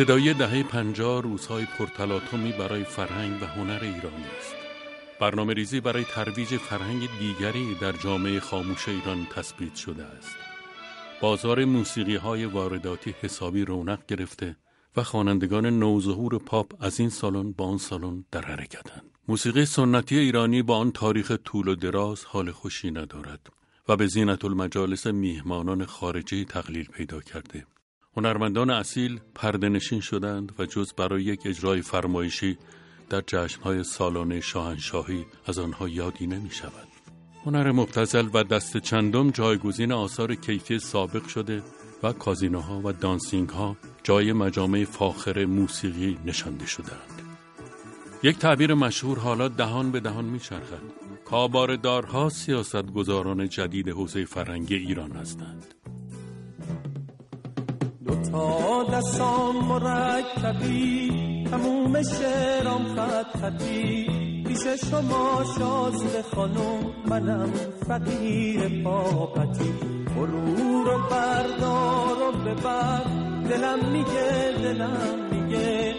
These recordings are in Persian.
ابتدایی دهه پنجاه روزهای پرتلاطمی برای فرهنگ و هنر ایرانی است. برنامه ریزی برای ترویج فرهنگ دیگری در جامعه خاموش ایران تثبیت شده است. بازار موسیقی های وارداتی حسابی رونق گرفته و خوانندگان نوظهور پاپ از این سالن با آن سالن در حرکتند. موسیقی سنتی ایرانی با آن تاریخ طول و دراز حال خوشی ندارد و به زینت المجالس میهمانان خارجی تقلیل پیدا کرده. هنرمندان اصیل پردنشین شدند و جز برای یک اجرای فرمایشی در جشنهای سالانه شاهنشاهی از آنها یادی نمی شود. هنر مبتزل و دست چندم جایگزین آثار کیفی سابق شده و کازینوها و دانسینگ ها جای مجامع فاخر موسیقی نشانده شدند. یک تعبیر مشهور حالا دهان به دهان می چرخد. کابار دارها سیاست جدید حوزه فرنگی ایران هستند. تا دستان مرکبی تموم شعرام خط خطی پیش شما شازده خانم منم فقیر پاپتی برو رو بردار و ببر دلم میگه دلم میگه.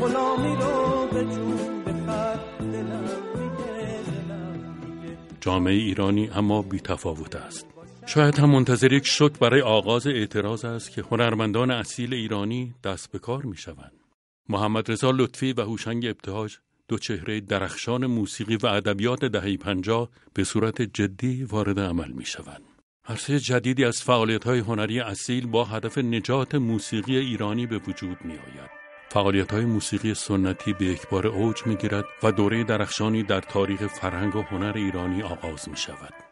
غلامی رو به جون بخر دلم میگه دلم میگه. جامعه ایرانی اما بی تفاوت است. شاید هم منتظر یک شک برای آغاز اعتراض است که هنرمندان اصیل ایرانی دست به کار می شوند. محمد رضا لطفی و هوشنگ ابتهاج دو چهره درخشان موسیقی و ادبیات دهه پنجاه به صورت جدی وارد عمل می شوند. عرصه جدیدی از فعالیت های هنری اصیل با هدف نجات موسیقی ایرانی به وجود می آید. فعالیت های موسیقی سنتی به یک بار اوج می گیرد و دوره درخشانی در تاریخ فرهنگ و هنر ایرانی آغاز می شود.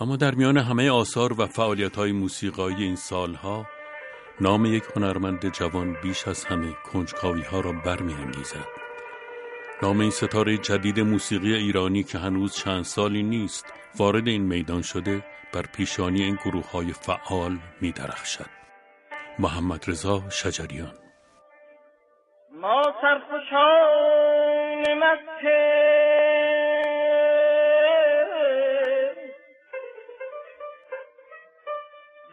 اما در میان همه آثار و فعالیت های موسیقایی این سالها نام یک هنرمند جوان بیش از همه کنجکاوی ها را برمیانگیزد. نام این ستاره جدید موسیقی ایرانی که هنوز چند سالی نیست وارد این میدان شده بر پیشانی این گروه های فعال می درخشد. محمد رضا شجریان ما سرخوشان مکه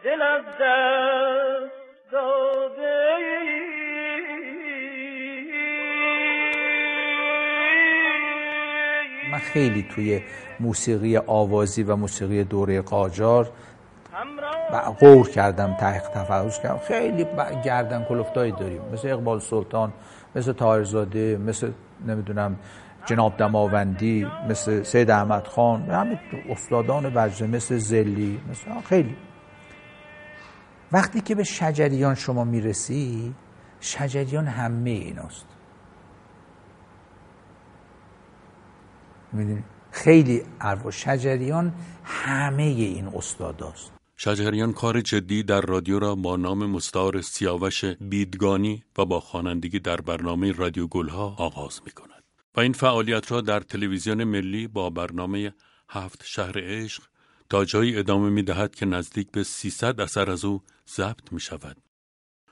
دل از دست داده من خیلی توی موسیقی آوازی و موسیقی دوره قاجار و غور کردم تحقیق تفحص کردم. خیلی گردن کلفتایی داریم. مثل اقبال سلطان مثل تایرزاده مثل نمی‌دونم جناب دماوندی مثل سید احمد خان همین استادان وجه مثل زلی مثل خیلی. وقتی که به شجریان شما می‌رسی شجریان همه ایناست. می‌دونی؟ خیلی عرف شجریان همه این استاداست. شجریان کار جدی در رادیو را با نام مستعار سیاوش بیدگانی و با خوانندگی در برنامه رادیو گلها آغاز می کند و این فعالیت را در تلویزیون ملی با برنامه هفت شهر عشق تا جایی ادامه می دهد که نزدیک به 300 اثر از او ضبط می شود.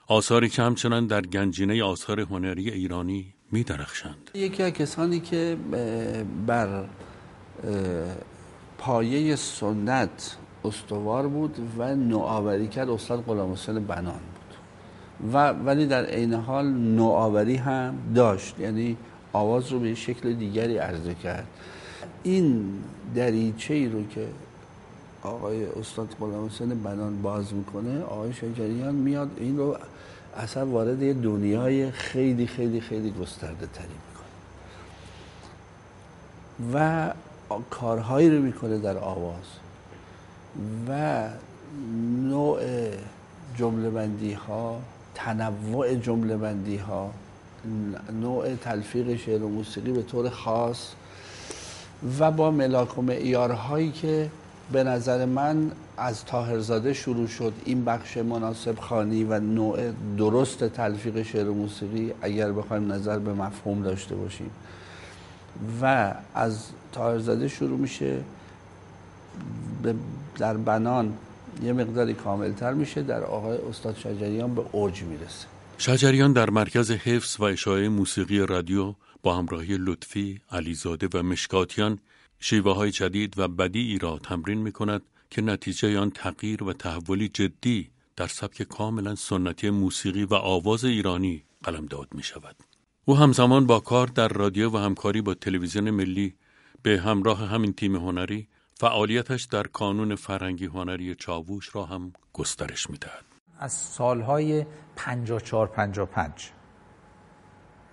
آثاری که همچنان در گنجینه آثار هنری ایرانی می درخشند. یکی از کسانی که بر پایه سنت استوار بود و نوآوری کرد استاد غلام حسین بنان بود و ولی در عین حال نوآوری هم داشت یعنی آواز رو به شکل دیگری عرضه کرد این دریچه ای رو که آقای استاد غلام حسین بنان باز می‌کنه. آقای شجریان میاد این رو اصلا وارد یه دنیای خیلی خیلی خیلی گسترده تری می‌کنه. و کارهایی رو می‌کنه در آواز. و نوع جمله بندی ها تنوع جمله بندی ها نوع تلفیق شعر و موسیقی به طور خاص و با ملاک و معیارهایی که به نظر من از تاهرزاده شروع شد این بخش مناسب خانی و نوع درست تلفیق شعر و موسیقی اگر بخوایم نظر به مفهوم داشته باشیم. و از تاهرزاده شروع میشه در بنان یه مقداری کاملتر میشه در آقای استاد شجریان به اوج می‌رسه. شجریان در مرکز حفظ و اشاعه موسیقی رادیو با همراهی لطفی، علیزاده و مشکاتیان شیوه های جدید و بدیعی را تمرین می کند که نتیجه آن تغییر و تحولی جدی در سبک کاملا سنتی موسیقی و آواز ایرانی قلمداد می شود. او همزمان با کار در رادیو و همکاری با تلویزیون ملی به همراه همین تیم هنری فعالیتش در کانون فرهنگی هنری چاووش را هم گسترش می‌دهد. از سالهای 54 55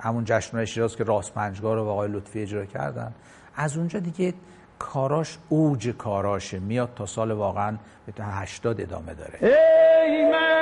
همون جشنواره شیراز که راست پنجگاه رو آقای لطفی اجرا کردن از اونجا دیگه کاراش اوج کاراشه. میاد تا سال واقعا به تا 80 ادامه داره. ای من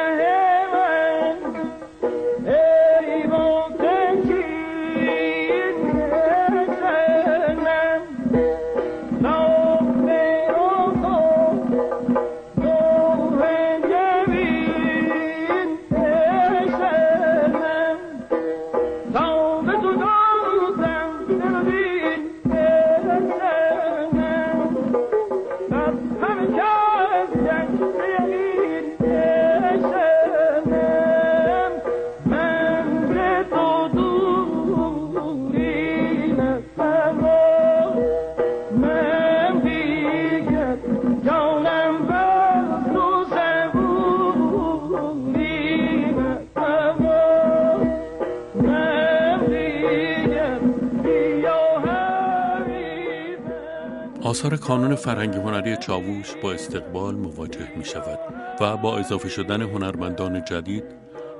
آثار کانون فرهنگی هنری چاووش با استقبال مواجه می شود و با اضافه شدن هنرمندان جدید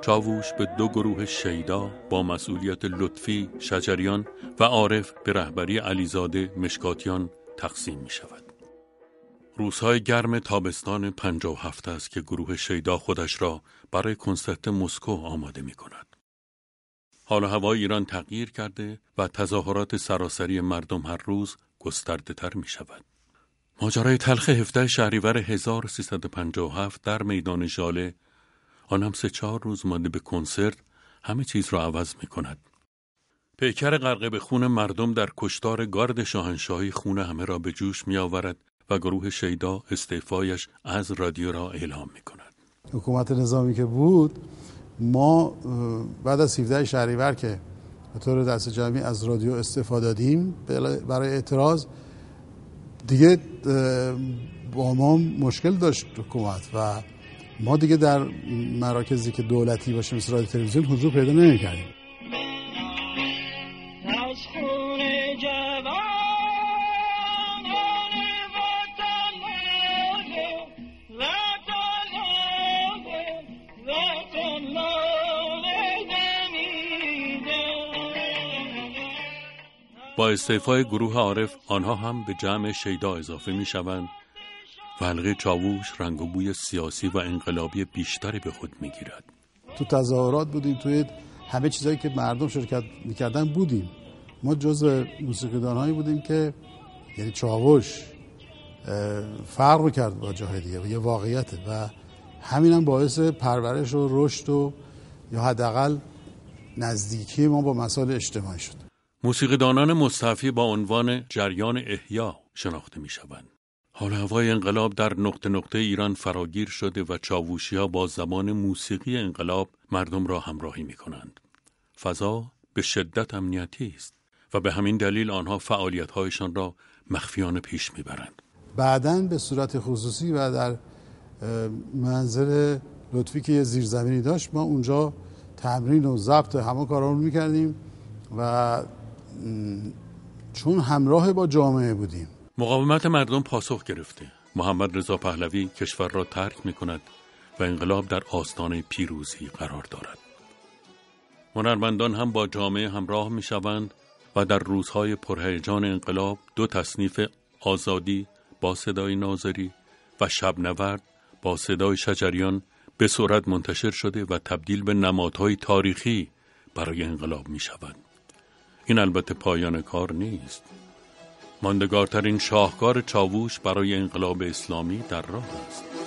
چاووش به دو گروه شیدا با مسئولیت لطفی، شجریان و عارف به رهبری علیزاده مشکاتیان تقسیم می شود. روزهای گرم تابستان هفته است که گروه شیدا خودش را برای کنسرت مسکو آماده می کند. حال هوای ایران تغییر کرده و تظاهرات سراسری مردم هر روز گسترده تر می شود. ماجرای تلخ 17 شهریور 1357 در میدان ژاله آن سه چهار روز مانده به کنسرت همه چیز را عوض می کند. پیکر غرقه به خون مردم در کشتار گارد شاهنشاهی خون همه را به جوش می آورد و گروه شیدا استعفایش از رادیو را اعلام می کند. حکومت نظامی که بود ما بعد از 17 شهریور که به طور دست جمعی از رادیو استفاده دادیم. برای اعتراض دیگه با ما مشکل داشت حکومت و ما دیگه در مراکزی که دولتی باشه مثل رادیو تلویزیون حضور پیدا نمی‌کردیم. با استعفای گروه عارف آنها هم به جمع شیدا اضافه می شوند و حلقه چاووش رنگ و بوی سیاسی و انقلابی بیشتری به خود می گیرد. تو تظاهرات بودیم توی همه چیزایی که مردم شرکت می‌کردن بودیم ما جزء موسیقیدان بودیم که یعنی چاوش فرق کرد با جاهای دیگه یه واقعیته و همین هم باعث پرورش و رشد و یا حداقل نزدیکی ما با مسائل اجتماعی شد موسیقیدانان مستعفی با عنوان جریان احیا شناخته می شوند. حال هوای انقلاب در نقطه نقطه ایران فراگیر شده و چاووشی ها با زمان موسیقی انقلاب مردم را همراهی می کنند. فضا به شدت امنیتی است و به همین دلیل آنها فعالیت هایشان را مخفیانه پیش می‌برند. بعدا به صورت خصوصی و در منظر لطفی که یه زیرزمینی داشت ما اونجا تمرین و ضبط همه کارا رو می‌کردیم و چون همراه با جامعه بودیم. مقاومت مردم پاسخ گرفته. محمد رضا پهلوی کشور را ترک می کند و انقلاب در آستانه پیروزی قرار دارد. هنرمندان هم با جامعه همراه می شوند و در روزهای پرهیجان انقلاب دو تصنیف آزادی با صدای ناظری و شب نورد با صدای شجریان به صورت منتشر شده و تبدیل به نمادهای تاریخی برای انقلاب می شوند. این البته پایان کار نیست. ماندگارترین شاهکار چاووش برای انقلاب اسلامی در راه است.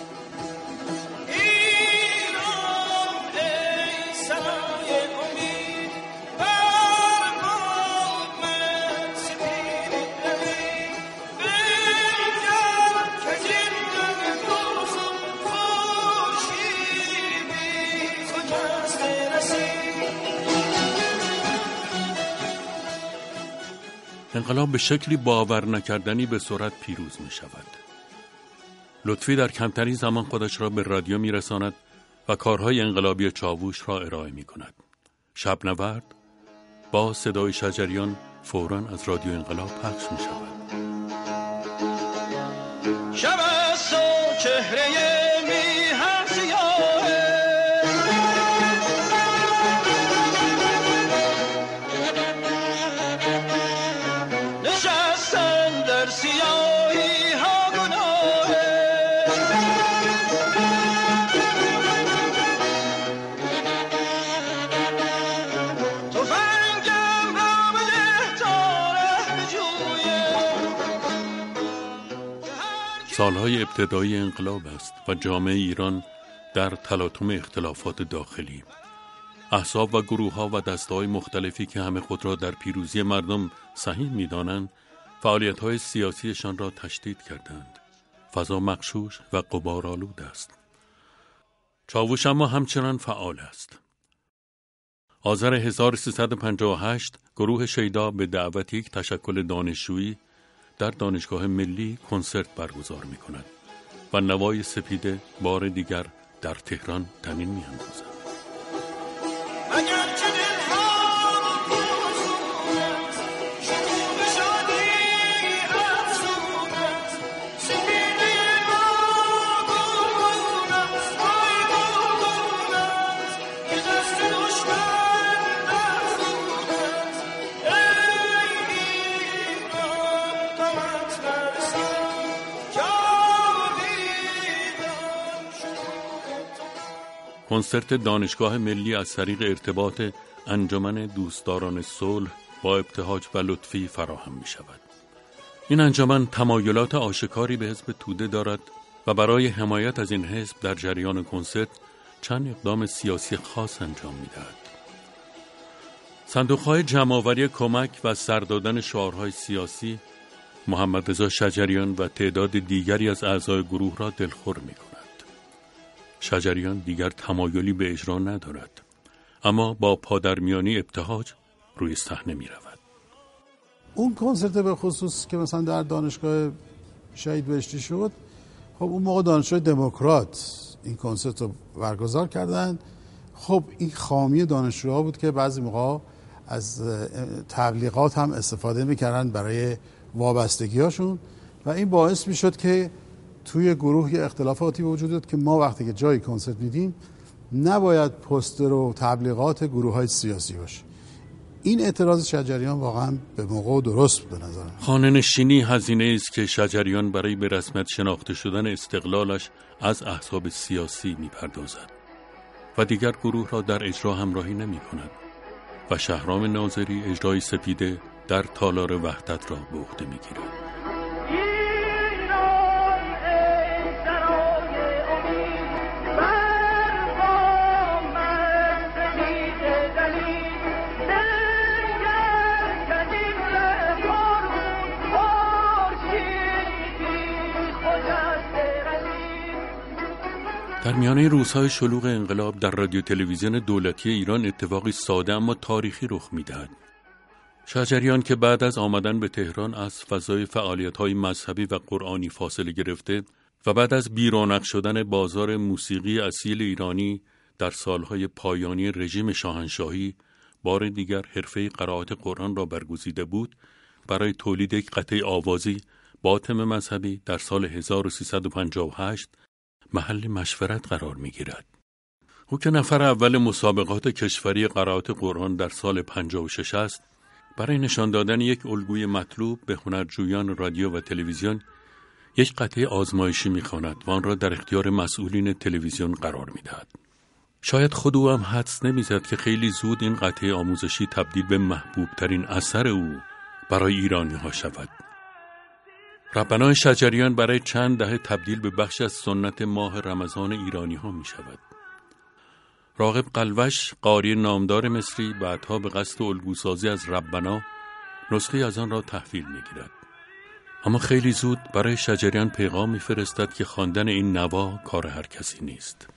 انقلاب به شکلی باور نکردنی به سرعت پیروز می شود. لطفی در کمترین زمان خودش را به رادیو می رساند و کارهای انقلابی چاووش را ارائه می کند. شب نورد با صدای شجریان فورا از رادیو انقلاب پخش می شود. شب چهره سالهای ابتدایی انقلاب است و جامعه ایران در تلاطم اختلافات داخلی. احساب و گروه ها و دسته مختلفی که همه خود را در پیروزی مردم صحیح می دانند سیاسیشان را تشدید کردند. فضا مخشوش و قبارالود است. چاوش اما همچنان فعال است. آذر 1358 گروه شیدا به دعوت یک تشکل دانشجویی در دانشگاه ملی کنسرت برگزار می کند و نوای سپیده بار دیگر در تهران تمین می اندازد. کنسرت دانشگاه ملی از طریق ارتباط انجمن دوستداران صلح با ابتهاج و لطفی فراهم می شود. این انجمن تمایلات آشکاری به حزب توده دارد و برای حمایت از این حزب در جریان کنسرت چند اقدام سیاسی خاص انجام می دهد. صندوقهای جمعآوری کمک و سردادن شعارهای سیاسی محمد رضا شجریان و تعداد دیگری از اعضای گروه را دلخور می کند. شجریان دیگر تمایلی به اجرا ندارد اما با پادرمیانی ابتهاج روی صحنه می رود. اون کنسرت به خصوص که مثلا در دانشگاه شهید بهشتی شد خب اون موقع دانشجوی دموکرات این کنسرت رو برگزار کردن خب این خامی دانشجوها بود که بعضی موقع از تبلیغات هم استفاده می‌کردن برای وابستگی هاشون و این باعث می‌شد که توی گروه اختلافاتی وجود داد که ما وقتی که جایی کنسرت میدیم نباید پستر و تبلیغات گروه های سیاسی باشه. این اعتراض شجریان واقعا به موقع درست بود نظر خانه نشینی هزینه است که شجریان برای به رسمیت شناخته شدن استقلالش از احزاب سیاسی می‌پردازد و دیگر گروه را در اجرا همراهی نمی کند و شهرام ناظری اجرای سپیده در تالار وحدت را به عهده می‌گیرد. در میانه روزهای شلوغ انقلاب در رادیو تلویزیون دولتی ایران اتفاقی ساده اما تاریخی رخ می‌دهد. شجریان که بعد از آمدن به تهران از فضای فعالیت های مذهبی و قرآنی فاصله گرفته و بعد از بیرونق شدن بازار موسیقی اصیل ایرانی در سالهای پایانی رژیم شاهنشاهی بار دیگر حرفه قرائت قرآن را برگزیده بود برای تولید یک قطعه آوازی با تم مذهبی در سال 1358 محل مشورت قرار می گیرد. او که نفر اول مسابقات کشوری قرائت قرآن در سال 56 است برای نشان دادن یک الگوی مطلوب به هنرجویان رادیو و تلویزیون یک قطعه آزمایشی می‌خواند و آن را در اختیار مسئولین تلویزیون قرار می‌دهد شاید خود او هم حدس نمی‌زد که خیلی زود این قطعه آموزشی تبدیل به محبوب ترین اثر او برای ایرانی ها شود ربنای شجریان برای چند دهه تبدیل به بخش از سنت ماه رمضان ایرانی ها می شود. راغب قلوش قاری نامدار مصری بعدها به قصد الگوسازی از ربنا نسخه از آن را تحویل می گیرد. اما خیلی زود برای شجریان پیغام میفرستد که خواندن این نوا کار هر کسی نیست.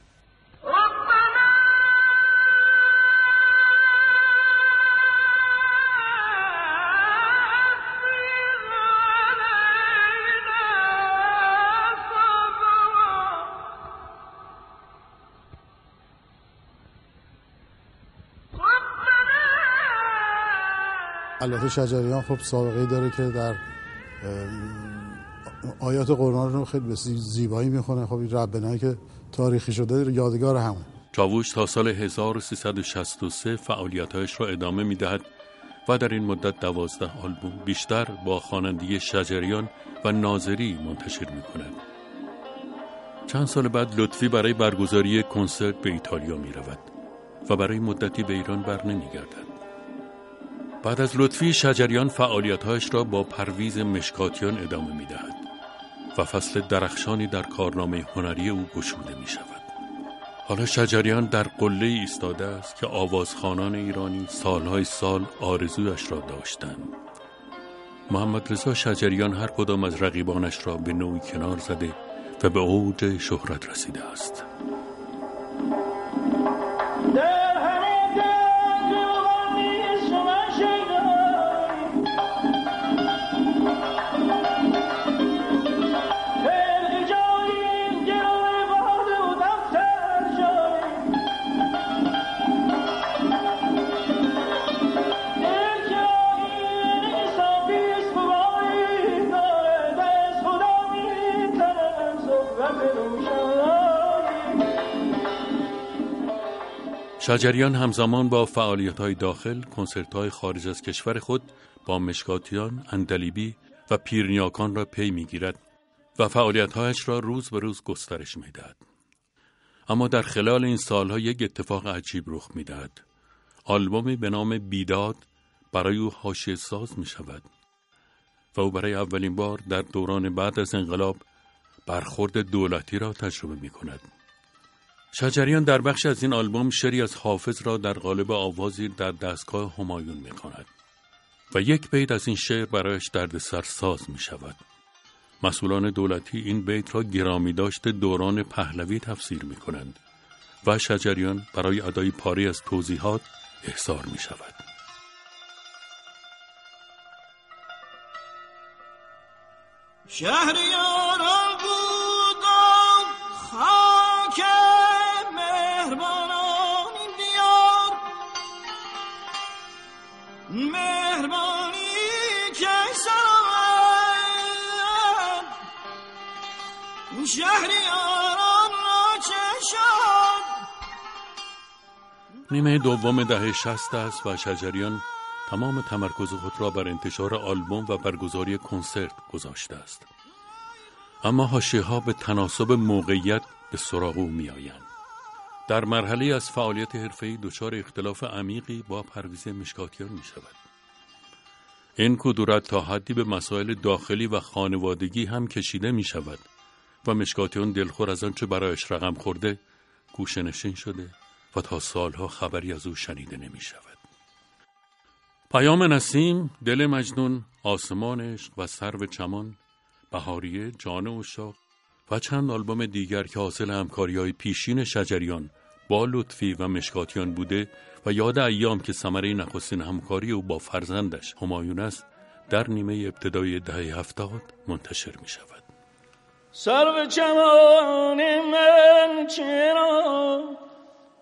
البته شجریان خب سابقه داره که در آیات قرآن رو خیلی زیبایی می‌خونه خب این ربنایی که تاریخی شده یادگار همون چاووش تا سال 1363 فعالیتهایش را ادامه می‌دهد و در این مدت دوازده آلبوم بیشتر با خوانندگی شجریان و ناظری منتشر می کند. چند سال بعد لطفی برای برگزاری کنسرت به ایتالیا می رود و برای مدتی به ایران بر نمی گردد. بعد از لطفی شجریان فعالیتهایش را با پرویز مشکاتیان ادامه می دهد و فصل درخشانی در کارنامه هنری او گشوده می شود. حالا شجریان در قله ایستاده است که آوازخانان ایرانی سالهای سال آرزویش را داشتند. محمد رضا شجریان هر کدام از رقیبانش را به نوعی کنار زده و به اوج شهرت رسیده است. شجریان همزمان با فعالیت های داخل کنسرت های خارج از کشور خود با مشکاتیان، اندلیبی و پیرنیاکان را پی می‌گیرد و فعالیتهایش را روز به روز گسترش می‌دهد. اما در خلال این سالها یک اتفاق عجیب رخ می‌دهد. آلبومی به نام بیداد برای او حاشیه ساز می شود و او برای اولین بار در دوران بعد از انقلاب برخورد دولتی را تجربه می کند. شجریان در بخش از این آلبوم شری از حافظ را در قالب آوازی در دستگاه همایون می کند و یک بیت از این شعر برایش درد ساز می شود. مسئولان دولتی این بیت را گرامی داشته دوران پهلوی تفسیر می کنند و شجریان برای ادای پاره از توضیحات احضار می شود. شهریاران نیمه دوم دهه شست است و شجریان تمام تمرکز خود را بر انتشار آلبوم و برگزاری کنسرت گذاشته است. اما حاشیه ها به تناسب موقعیت به سراغ او میآیند. در مرحله از فعالیت حرفه‌ای دچار اختلاف عمیقی با پرویز مشکاتیان می شود این کدورت تا حدی به مسائل داخلی و خانوادگی هم کشیده می شود و مشکاتیان دلخور از آنچه برایش رقم خورده گوشنشین شده و تا سالها خبری از او شنیده نمی شود. پیام نسیم، دل مجنون، آسمان عشق و سرو چمان، بهاریه، جان اشاق و چند آلبوم دیگر که حاصل همکاری های پیشین شجریان با لطفی و مشکاتیان بوده و یاد ایام که ثمره نخستین همکاری او با فرزندش همایون است در نیمه ابتدای دهه هفتاد منتشر می شود. سرو چمان من چرا؟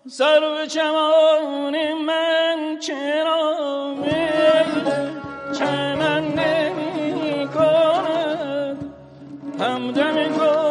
سرو چمان من چرا میل چمن نمی کند همدم گل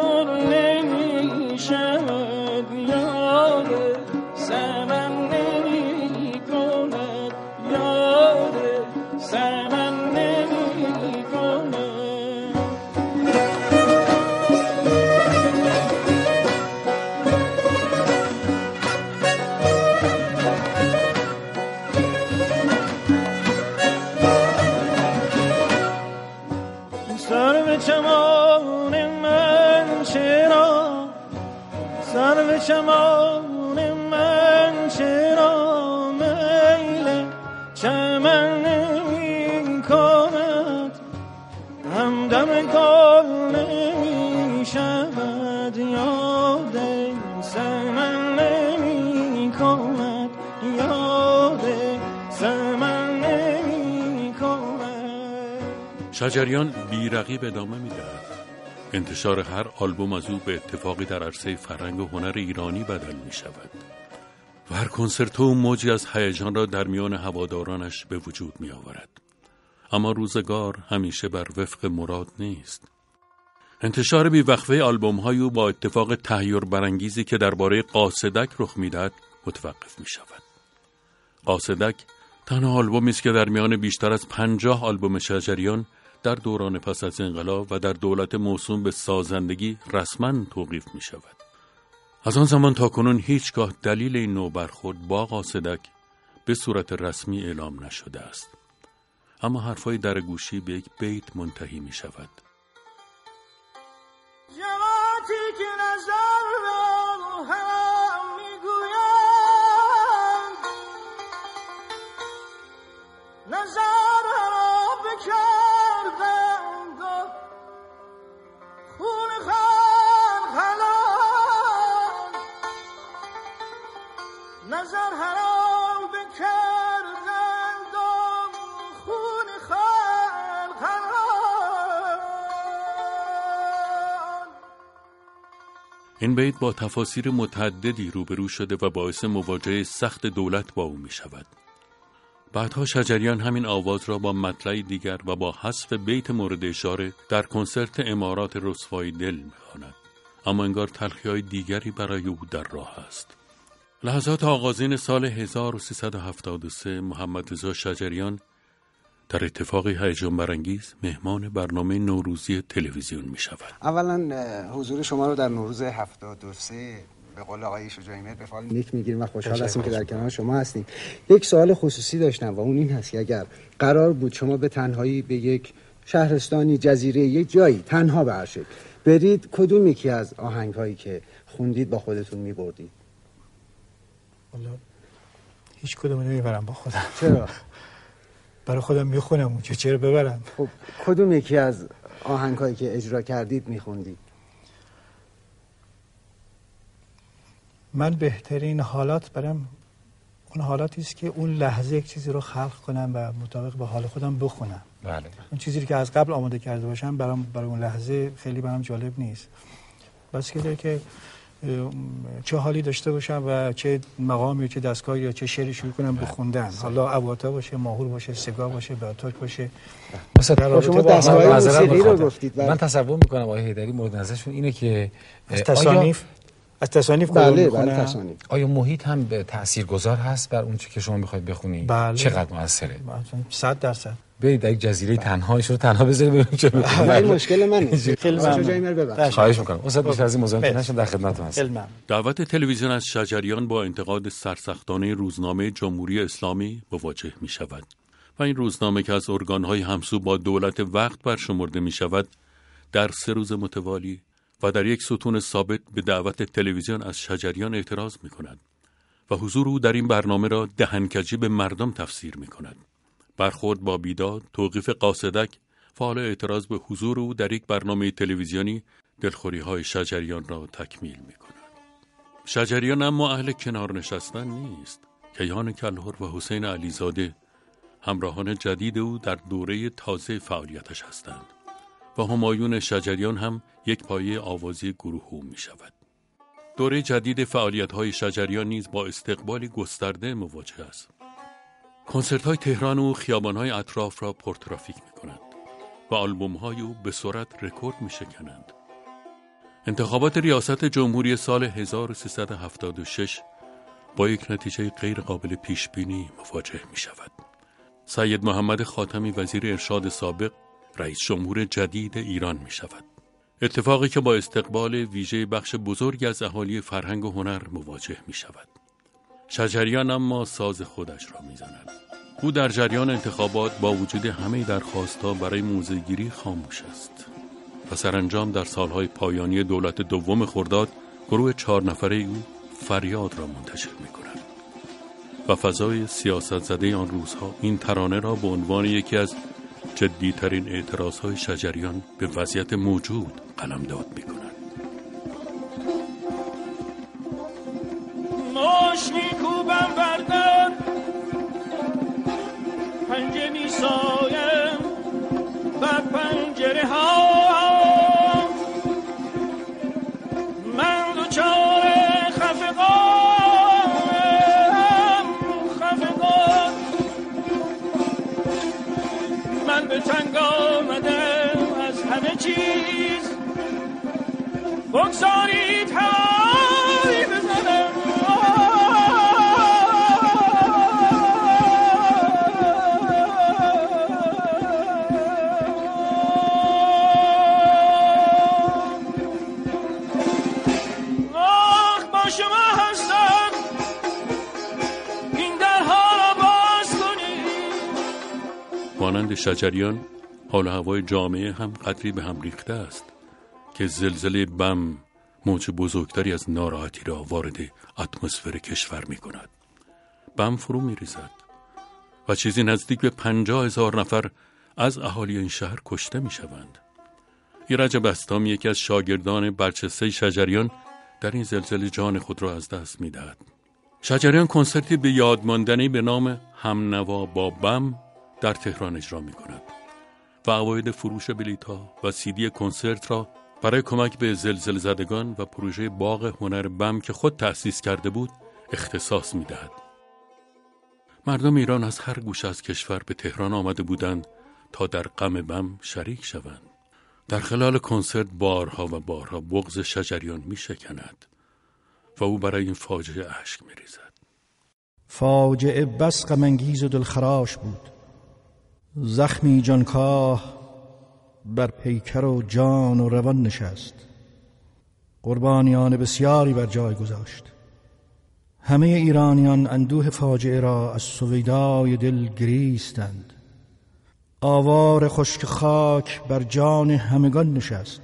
شجریان بیرقیب ادامه می‌دهد. انتشار هر آلبوم از او به اتفاقی در عرصه فرهنگ و هنر ایرانی بدل می شود و هر کنسرت او موجی از هیجان را در میان هوادارانش به وجود می آورد اما روزگار همیشه بر وفق مراد نیست. انتشار بیوقفه آلبوم های او با اتفاق تهیور برانگیزی که درباره قاصدک رخ می‌دهد متوقف می شود قاصدک تنها آلبومی است که در میان بیشتر از پنجاه آلبوم شجریان در دوران پس از انقلاب و در دولت موسوم به سازندگی رسما توقیف می شود. از آن زمان تا کنون هیچگاه دلیل این نوع برخورد با قاصدک به صورت رسمی اعلام نشده است. اما حرفای در گوشی به یک بیت منتهی می شود. این بیت با تفاسیر متعددی روبرو شده و باعث مواجهه سخت دولت با او می شود. بعدها شجریان همین آواز را با مطلعی دیگر و با حذف بیت مورد اشاره در کنسرت امارات رسوایی دل می‌خواند اما انگار تلخی های دیگری برای او در راه است لحظات آغازین سال 1373 محمد رضا شجریان در اتفاقی هیجان برانگیز مهمان برنامه نوروزی تلویزیون می شود. اولا حضور شما رو در نوروز 73 به قول آقای شجاعی مهر به فال نیک می‌گیریم و خوشحال هستیم که در کنار شما هستیم. یک سوال خصوصی داشتم و اون این هست که اگر قرار بود شما به تنهایی به یک شهرستانی جزیره یک جایی تنها به هر شکل برید کدوم یکی از آهنگ هایی که خوندید با خودتون میبردید؟ والا هیچ کدوم نمی‌برم با خودم. چرا؟ برای خودم می‌خونم اون که چرا ببرم. خب کدوم یکی از آهنگ هایی که اجرا کردید میخوندید؟ من بهترین حالات برم اون حالاتی است که اون لحظه یک چیزی رو خلق کنم و مطابق به حال خودم بخونم. بله. اون چیزی رو که از قبل آماده کرده باشم برام برای اون لحظه خیلی برام جالب نیست. بس که که چه حالی داشته باشم و چه مقامی و چه دستگاهی یا چه شعری شروع کنم به خوندن. حالا ابواتا باشه ماهور باشه سگا باشه باتاک باشه. رابطه شما دستگاه موسیقی رو. گفتید، بله. من تصور می‌کنم آقای حیدری مورد نظرشون اینه که از آیا- تصانیف؟ از تصانیف بله؟ بله تصانیف. آیا محیط هم به تاثیرگذار هست بر اون چی که شما می‌خواید بخونی بله. چقدر موثره مثلا صد درصد. برید در یک جزیره تنهایش رو تنها بذارید ببینیم چه می‌کنه. مشکل منه خیلی ممنون. خواهش می‌کنم استاد بیشتر از این مرسی. نشم در خدمتتون هستم. دعوت تلویزیون از شجریان با انتقاد سرسختانه روزنامه جمهوری اسلامی مواجه می شود و این روزنامه که از ارگانهای همسو با دولت وقت برشمرده می شود در سه روز متوالی و در یک ستون ثابت به دعوت تلویزیون از شجریان اعتراض می کند و حضور او در این برنامه را دهنکجی به مردم تفسیر می کند. برخورد با بیداد، توقیف قاصدک حالا اعتراض به حضور او در یک برنامه تلویزیونی دلخوری های شجریان را تکمیل می کند. شجریان اما اهل کنار نشستن نیست. کیهان کلهر و حسین علیزاده همراهان جدید او در دوره تازه فعالیتش هستند و همایون شجریان هم یک پایه آوازی گروه او می شود. دوره جدید فعالیت های شجریان نیز با استقبالی گسترده مواجه است. کنسرت های تهران و خیابان های اطراف را پرترافیک می کنند و آلبوم های او به سرعت رکورد می شکنند. انتخابات ریاست جمهوری سال 1376 با یک نتیجه غیر قابل پیش بینی مواجه می شود. سید محمد خاتمی وزیر ارشاد سابق رئیس جمهور جدید ایران می شود. اتفاقی که با استقبال ویژه بخش بزرگی از اهالی فرهنگ و هنر مواجه می شود. شجریان اما ساز خودش را می زند. او در جریان انتخابات با وجود همه درخواستها برای موزهگیری خاموش است. و سرانجام در سالهای پایانی دولت دوم خرداد گروه چهار نفره او فریاد را منتشر می کند و فضای سیاست زده آن روزها این ترانه را به عنوان یکی از جدیترین اعتراضهای شجریان به وضعیت موجود قلمداد می کند ماش میکوبم بردن پنجه میسایم بر پنجره ها من دوچار خفقانم خفقان. من به تنگ آمدم از همه چیز. بگذارید های شجریان حال هوای جامعه هم قدری به هم ریخته است که زلزله بم موج بزرگتری از ناراحتی را وارد اتمسفر کشور می کند. بم فرو می ریزد و چیزی نزدیک به پنجاه هزار نفر از اهالی این شهر کشته می شوند. ایرج بستام یکی از شاگردان برچسته شجریان در این زلزله جان خود را از دست می دهد. شجریان کنسرتی به یاد ماندنی به نام همنوا با بم در تهران اجرا می کند و عواید فروش بلیتها و سیدی کنسرت را برای کمک به زلزله زدگان و پروژه باغ هنر بم که خود تأسیس کرده بود اختصاص می دهد. مردم ایران از هر گوشه از کشور به تهران آمده بودند تا در غم بم شریک شوند. در خلال کنسرت بارها و بارها بغز شجریان می شکند و او برای این فاجعه اشک می ریزد. فاجعه بس غمانگیز و دلخراش بود زخمی جانکاه بر پیکر و جان و روان نشست. قربانیان بسیاری بر جای گذاشت. همه ایرانیان اندوه فاجعه را از سویدای دل گریستند. آوار خشک خاک بر جان همگان نشست.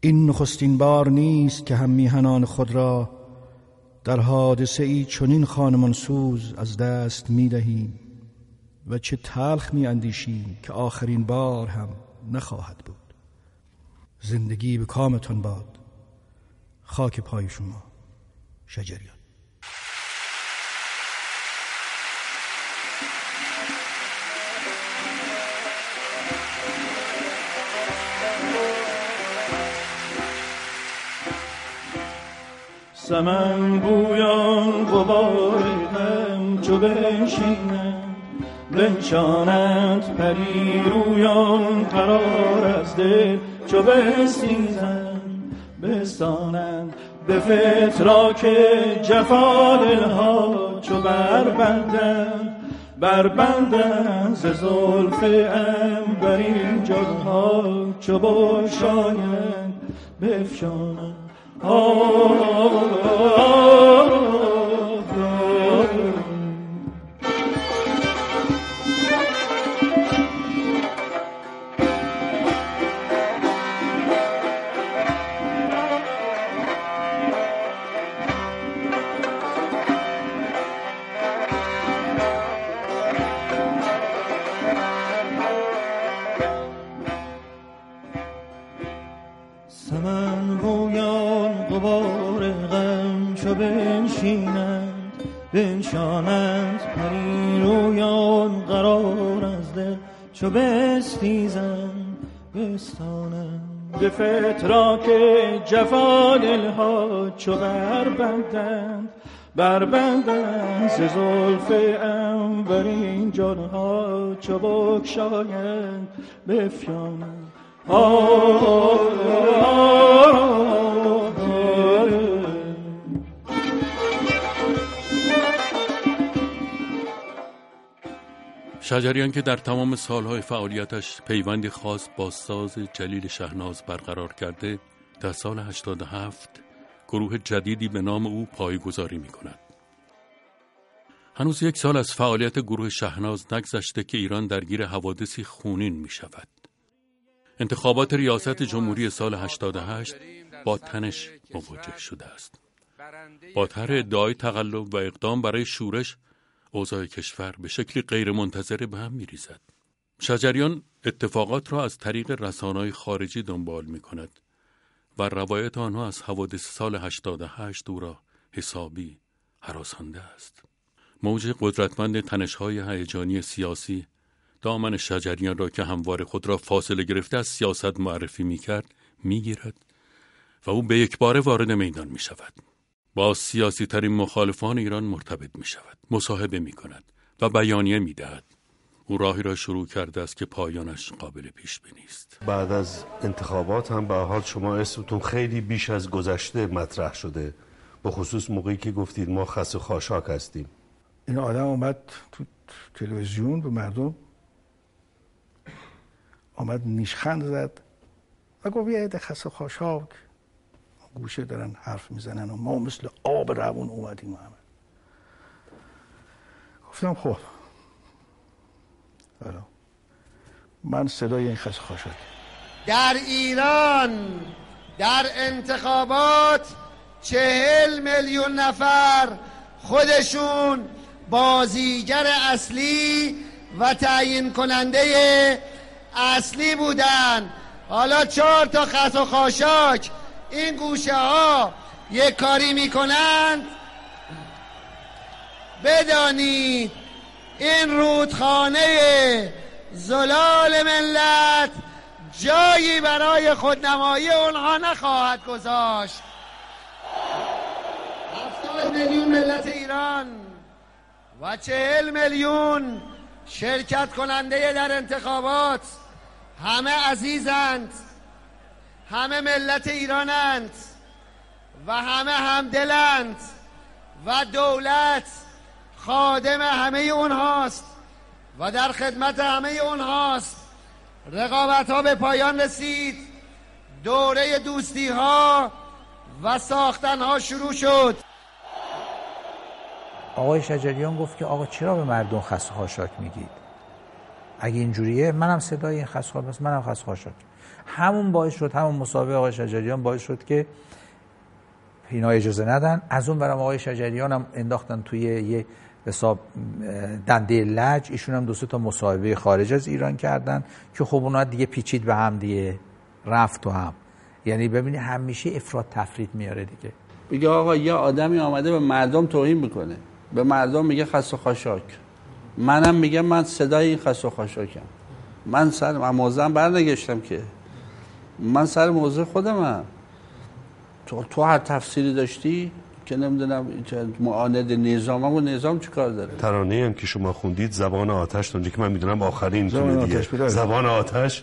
این نخستین بار نیست که هم میهنان خود را در حادثه ای چنین خانمانسوز از دست می دهیم و چه تلخ می اندیشیم که آخرین بار هم نخواهد بود. زندگی به کامتان باد. خاک پای شما شجریان. سمن بویان غبار غم چو بنشینند. بنشانند پری رویان قرار از دل چو بستیزند بستانند به فتراک جفا دلها چو بربندند بربندند ز زلف انبرین جلها چو بشایند بفشانند سمن چو بربندند بربندند ز زلف انبرین جانها چو بگشایند بفشانند شجریان که در تمام سالهای فعالیتش پیوندی خاص با ساز جلیل شهناز برقرار کرده در سال 87 گروه جدیدی به نام او پایگذاری می کند. هنوز یک سال از فعالیت گروه شهناز نگذشته که ایران درگیر حوادثی خونین می شود. انتخابات ریاست جمهوری سال 88 با تنش مواجه شده است. با طرح ادعای تقلب و اقدام برای شورش اوضاع کشور به شکلی غیرمنتظره به هم میریزد. شجریان اتفاقات را از طریق رسانه‌های خارجی دنبال می کند و روایت آنها از حوادث سال 88 او را حسابی حراسانده است. موج قدرتمند تنش‌های هیجانی سیاسی دامن شجریان را که هموار خود را فاصله گرفته از سیاست معرفی می کرد و او به یک بار وارد میدان می شود. با سیاسی ترین مخالفان ایران مرتبط می شود. مصاحبه می کند و بیانیه می دهد. او راهی را شروع کرده است که پایانش قابل پیش بینی است. بعد از انتخابات هم به حال شما اسمتون خیلی بیش از گذشته مطرح شده. به خصوص موقعی که گفتید ما خس خاشاک هستیم. این آدم اومد تو تلویزیون به مردم آمد نیشخند زد و گفت یه عده خس خاشاک گوشه دارن حرف می‌زنن و ما مثل آب روون اومدیم همه گفتم خب حالا من صدای این خس در ایران در انتخابات چهل میلیون نفر خودشون بازیگر اصلی و تعیین کننده اصلی بودن. حالا چهار تا خط و خاشاک این گوشه ها یک کاری می‌کنند. بدانید این رودخانه زلال ملت جایی برای خودنمایی اونها نخواهد گذاشت. هفتاد میلیون ملت ایران و چهل میلیون شرکت کننده در انتخابات همه عزیزند همه ملت ایرانند و همه همدلند و دولت خادم همه اونهاست و در خدمت همه اونهاست. رقابت ها به پایان رسید. دوره دوستی ها و ساختن ها شروع شد. آقای شجریان گفت که آقا چرا به مردم خس خاشاک میگید؟ اگه اینجوریه منم صدای این خس بس منم خس خاشاک همون باعث شد همون مسابقه آقای شجریان باعث شد که اینا اجازه ندن. از اون برام آقای شجریان هم انداختن توی یه حساب دنده لج ایشون هم دو تا مصاحبه خارج از ایران کردن که خب اونا دیگه پیچید به هم دیگه رفت و هم. یعنی ببینی همیشه افراد تفرید میاره دیگه. بگه آقا یه آدمی آمده به مردم توهین می‌کنه. به مردم میگه خس و خاشاک. منم میگم من صدای این خس و خاشاکم. من سر موضوعم برنگشتم که. من سر موضوع خودمم. تو, تو هر تفسیری داشتی؟ که نمی‌دونم معاند نظام و نظام چی کار داره؟ ترانه هم که شما خوندید زبان آتش اونجا که من می‌دونم آخرین زبان آتش زبان آتش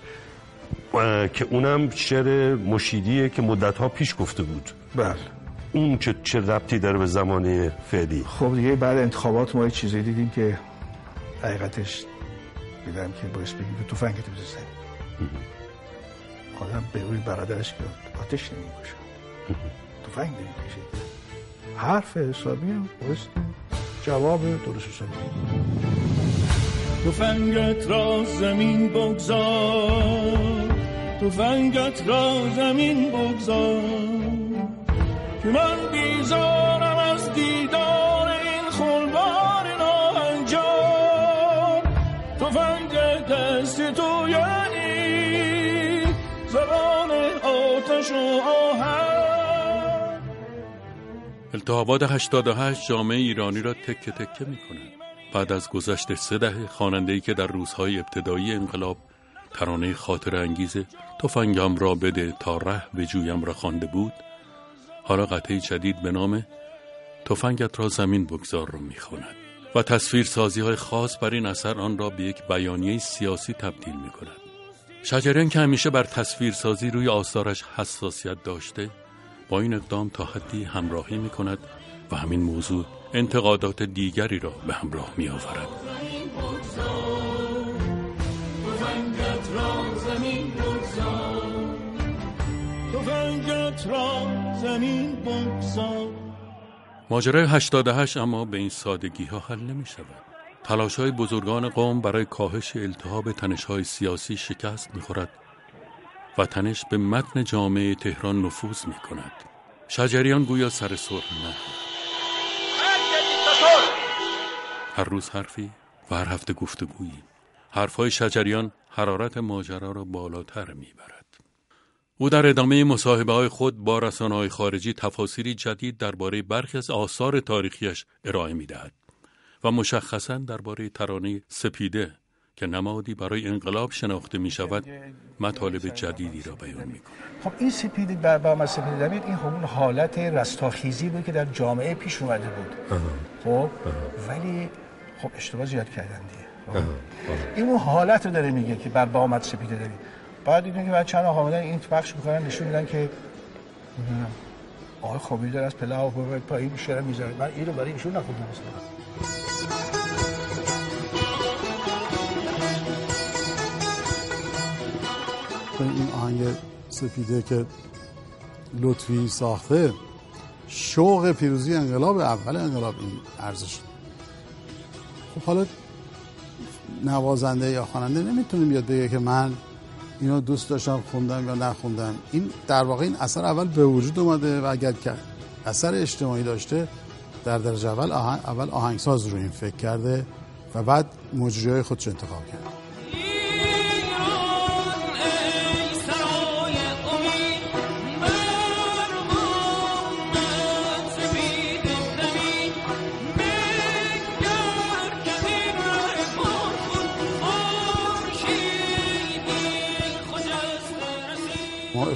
که اونم شعر مشیدیه که مدت ها پیش گفته بود. بله. اون چه, چه ربطی داره به زمان فعلی؟ خب دیگه بعد انتخابات ما چیزی دیدیم که حقیقتش دیدم که باعث بگیم که توفنگ تو بزنیم آدم به روی برادرش که آتش نمی‌کشه. توفنگ نمی‌کشه. حرف حسابی هم جواب درست حسابی. توفنگت را زمین بگذار. توفنگت را زمین بگذار. که من بیزارم از دیدار این خلبار ناهنجار. توفنگ دست تو یعنی زبان آتش و التهابات 88 جامعه ایرانی را تکه تکه می کند. بعد از گذشت سه دهه خواننده‌ای که در روزهای ابتدایی انقلاب ترانه خاطر انگیز تفنگم را بده تا ره به جویم را خوانده بود حالا قطعه جدید به نام تفنگت را زمین بگذار را می‌خواند و تصویر سازی های خاص بر این اثر آن را به یک بیانیه سیاسی تبدیل می کند. شجریان که همیشه بر تصویر سازی روی آثارش حساسیت داشته با این اقدام تا حدی همراهی می کند و همین موضوع انتقادات دیگری را به همراه می آورد. ماجرای 88 اما به این سادگی ها حل نمی شود. تلاش های بزرگان قوم برای کاهش التهاب تنش های سیاسی شکست می خورد و تنش به متن جامعه تهران نفوذ می کند. شجریان گویا سر سر نه. هر روز حرفی و هر هفته گفتگویی. حرفهای شجریان حرارت ماجرا را بالاتر می‌برد. او در ادامه مصاحبه های خود با رسانه های خارجی تفاصیلی جدید درباره برخی از آثار تاریخیش ارائه می دهد و مشخصا درباره ترانه سپیده که نمادی برای انقلاب شناخته می شود مطالب جدیدی را بیان می کند. خب این سپیده بر با سپیده دمید این همون حالت رستاخیزی بود که در جامعه پیش اومده بود. خب ولی خب اشتباه زیاد کردن دیگه. خب؟ این اون حالت رو داره میگه که بر با سپیده دارید بعد دیدیم که بعد چند آقا آمدن این بخش می‌کنن نشون میدن که آقای خوابی داره از پله ها پایین شعر می‌ذاره. من این رو برای ایشون نخوندم. این آهنگ سفیده که لطفی ساخته شوق پیروزی انقلاب اول انقلاب این ارزش. خب حالا نوازنده یا خواننده نمی‌تونیم بیاد بگه که من اینو دوست داشتم خوندم یا نخوندم. این در واقع این اثر اول به وجود اومده و اگر که اثر اجتماعی داشته در درجه اول آهنگ اول آهنگساز رو این فکر کرده و بعد مجریای خودش انتخاب کرده.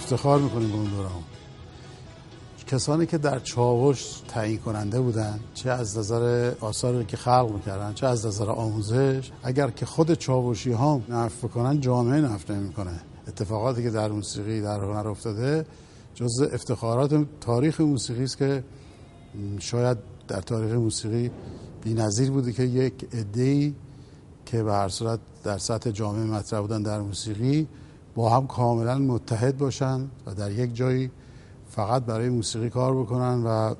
افتخار می‌کنیم به اون دوران کسانی که در چاوش تعیین کننده بودن چه از نظر آثاری که خلق می‌کردن چه از نظر آموزش اگر که خود چاوشی ها نفت بکنن جامعه نفت نمی‌کنه. اتفاقاتی که در موسیقی در هنر افتاده جز افتخارات تاریخ موسیقی است که شاید در تاریخ موسیقی بی‌نظیر بوده که یک عده‌ای که به هر صورت در سطح جامعه مطرح بودن در موسیقی با هم کاملا متحد باشن و در یک جایی فقط برای موسیقی کار بکنن و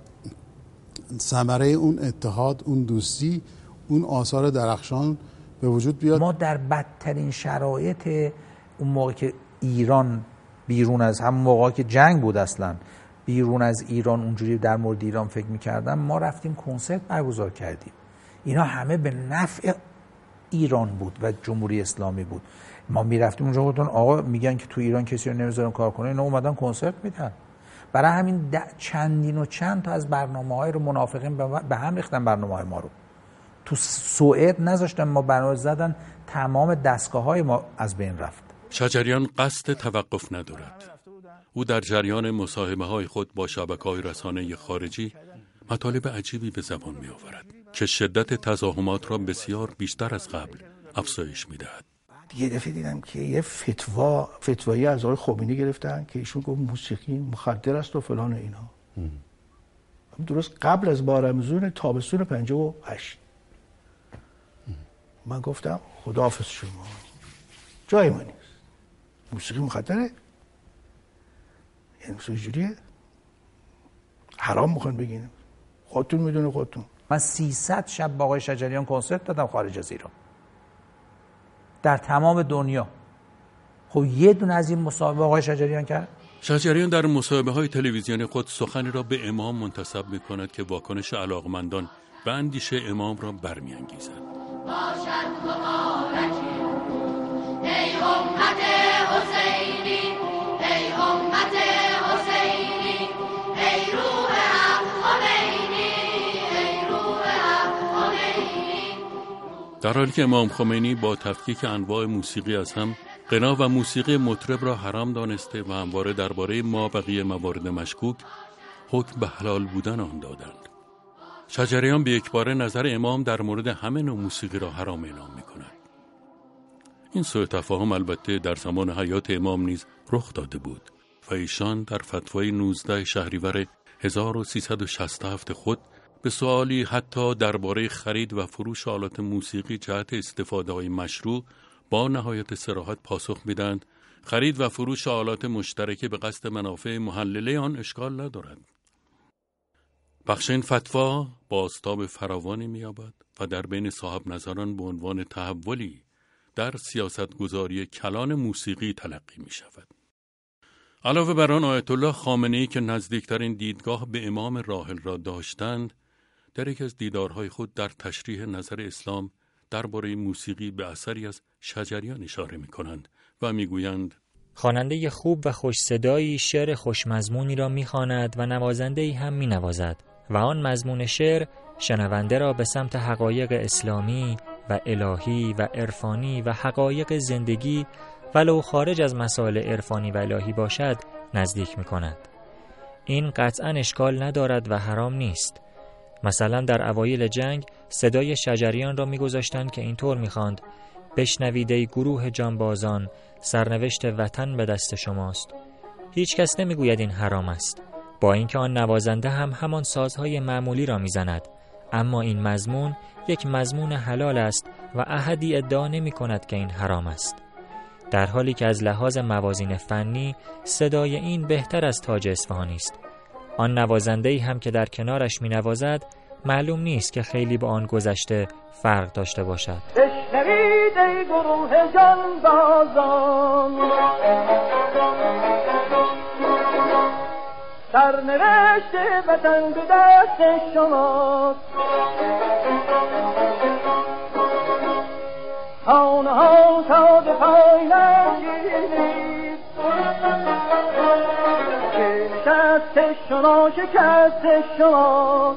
ثمره اون اتحاد اون دوستی اون آثار درخشان به وجود بیاد. ما در بدترین شرایط اون موقع که ایران بیرون از هم موقع که جنگ بود اصلا بیرون از ایران اونجوری در مورد ایران فکر می‌کردم ما رفتیم کنسرت برگزار کردیم. اینا همه به نفع ایران بود و جمهوری اسلامی بود. ما می‌رفتیم اونجا گفتن آقا میگن که تو ایران کسی رو نمی‌ذارن کار کنه اینا اومدن کنسرت میدن. برای همین چندین و چند تا از برنامه های رو منافقین به هم ریختن برنامه های ما رو. تو سوئد نذاشتن ما برنامه زدن تمام دستگاه های ما از بین رفت. شجریان قصد توقف ندارد. او در جریان مصاحبه های خود با شبکه های رسانه خارجی مطالب عجیبی به زبان می آورد که شدت تزاهمات را بسیار بیشتر از قبل افزایش می دهد. یه دفعه دیدم که یه فتوا فتوایی از آقای خوبینی گرفتن که ایشون گفت موسیقی مخدر است و فلان اینا. درست قبل از بارمزون تابستون 58 من گفتم خداحافظ شما. جای ما نیست. موسیقی مخدره. یعنی موسیقی جوریه حرام می‌خوان بگین خودتون می‌دونه خودتون. من 300 شب با آقای شجریان کنسرت دادم خارج از ایران. در تمام دنیا. خب یه دونه از این مصاحبه آقای شجریان کرد؟ شجریان در مصاحبه های تلویزیونی خود سخنی را به امام منتصب می کند که واکنش علاقمندان به اندیشه امام را برمیانگیزد. باشد مبارکی ای امت حسینی. ای امت در حالی که امام خمینی با تفکیک انواع موسیقی از هم قنا و موسیقی مطرب را حرام دانسته و همواره درباره ما بقیه موارد مشکوک حکم به حلال بودن آن دادند شجریان به یکباره نظر امام در مورد همه نوع موسیقی را حرام اعلام می کند. این سوء تفاهم البته در زمان حیات امام نیز رخ داده بود و ایشان در فتوای 19 شهریور 1367 خود به سوالی حتی درباره خرید و فروش آلات موسیقی جهت استفاده های مشروع با نهایت سراحت پاسخ میدند خرید و فروش آلات مشترکه به قصد منافع محلله آن اشکال ندارد بخش این فتوا بازتاب فراوانی مییابد و در بین صاحب نظران به عنوان تحولی در سیاست گذاری کلان موسیقی تلقی می شود. علاوه بر آن آیت الله خامنه ای که نزدیکترین دیدگاه به امام راحل را داشتند در یک از دیدارهای خود در تشریح نظر اسلام درباره موسیقی به اثری از شجریان اشاره می کنند و می‌گویند خواننده خوب و خوش صدایی شعر خوشمزمونی را می‌خواند و نوازنده هم می نوازد. و آن مضمون شعر شنونده را به سمت حقایق اسلامی و الهی و عرفانی و حقایق زندگی ولو خارج از مسائل عرفانی و الهی باشد نزدیک می کند. این قطعا اشکال ندارد و حرام نیست. مثلا در اوایل جنگ صدای شجریان را میگذاشتند که اینطور می‌خواند بشنوید ای گروه جانبازان سرنوشت وطن به دست شماست. هیچ کس نمی‌گوید این حرام است. با اینکه آن نوازنده هم همان سازهای معمولی را می‌زند. اما این مضمون یک مضمون حلال است و احدی ادعا نمی کند که این حرام است. در حالی که از لحاظ موازین فنی صدای این بهتر از تاج اصفهانی است. آن نوازنده هم که در کنارش می نوازد معلوم نیست که خیلی با آن گذشته فرق داشته باشد. سرنوشت وطن به دست شماست. خانه ها تا به پای نگیرید نشست شما شکست شما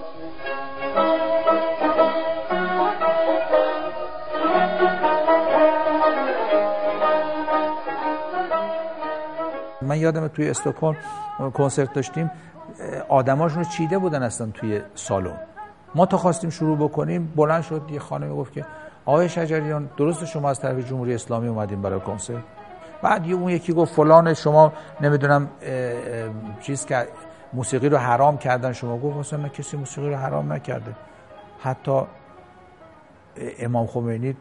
من یادم توی استکهلم کنسرت داشتیم آدماشون رو چیده بودن اصلا توی سالن. ما تا خواستیم شروع بکنیم بلند شد یه خانمی گفت که آقای شجریان درست شما از طرف جمهوری اسلامی اومدیم برای کنسرت؟ بعد یه اون یکی گفت فلان شما نمی‌دونم چیز که موسیقی رو حرام کردن. شما گفت مثلا کسی موسیقی رو حرام نکرده. حتی امام خمینی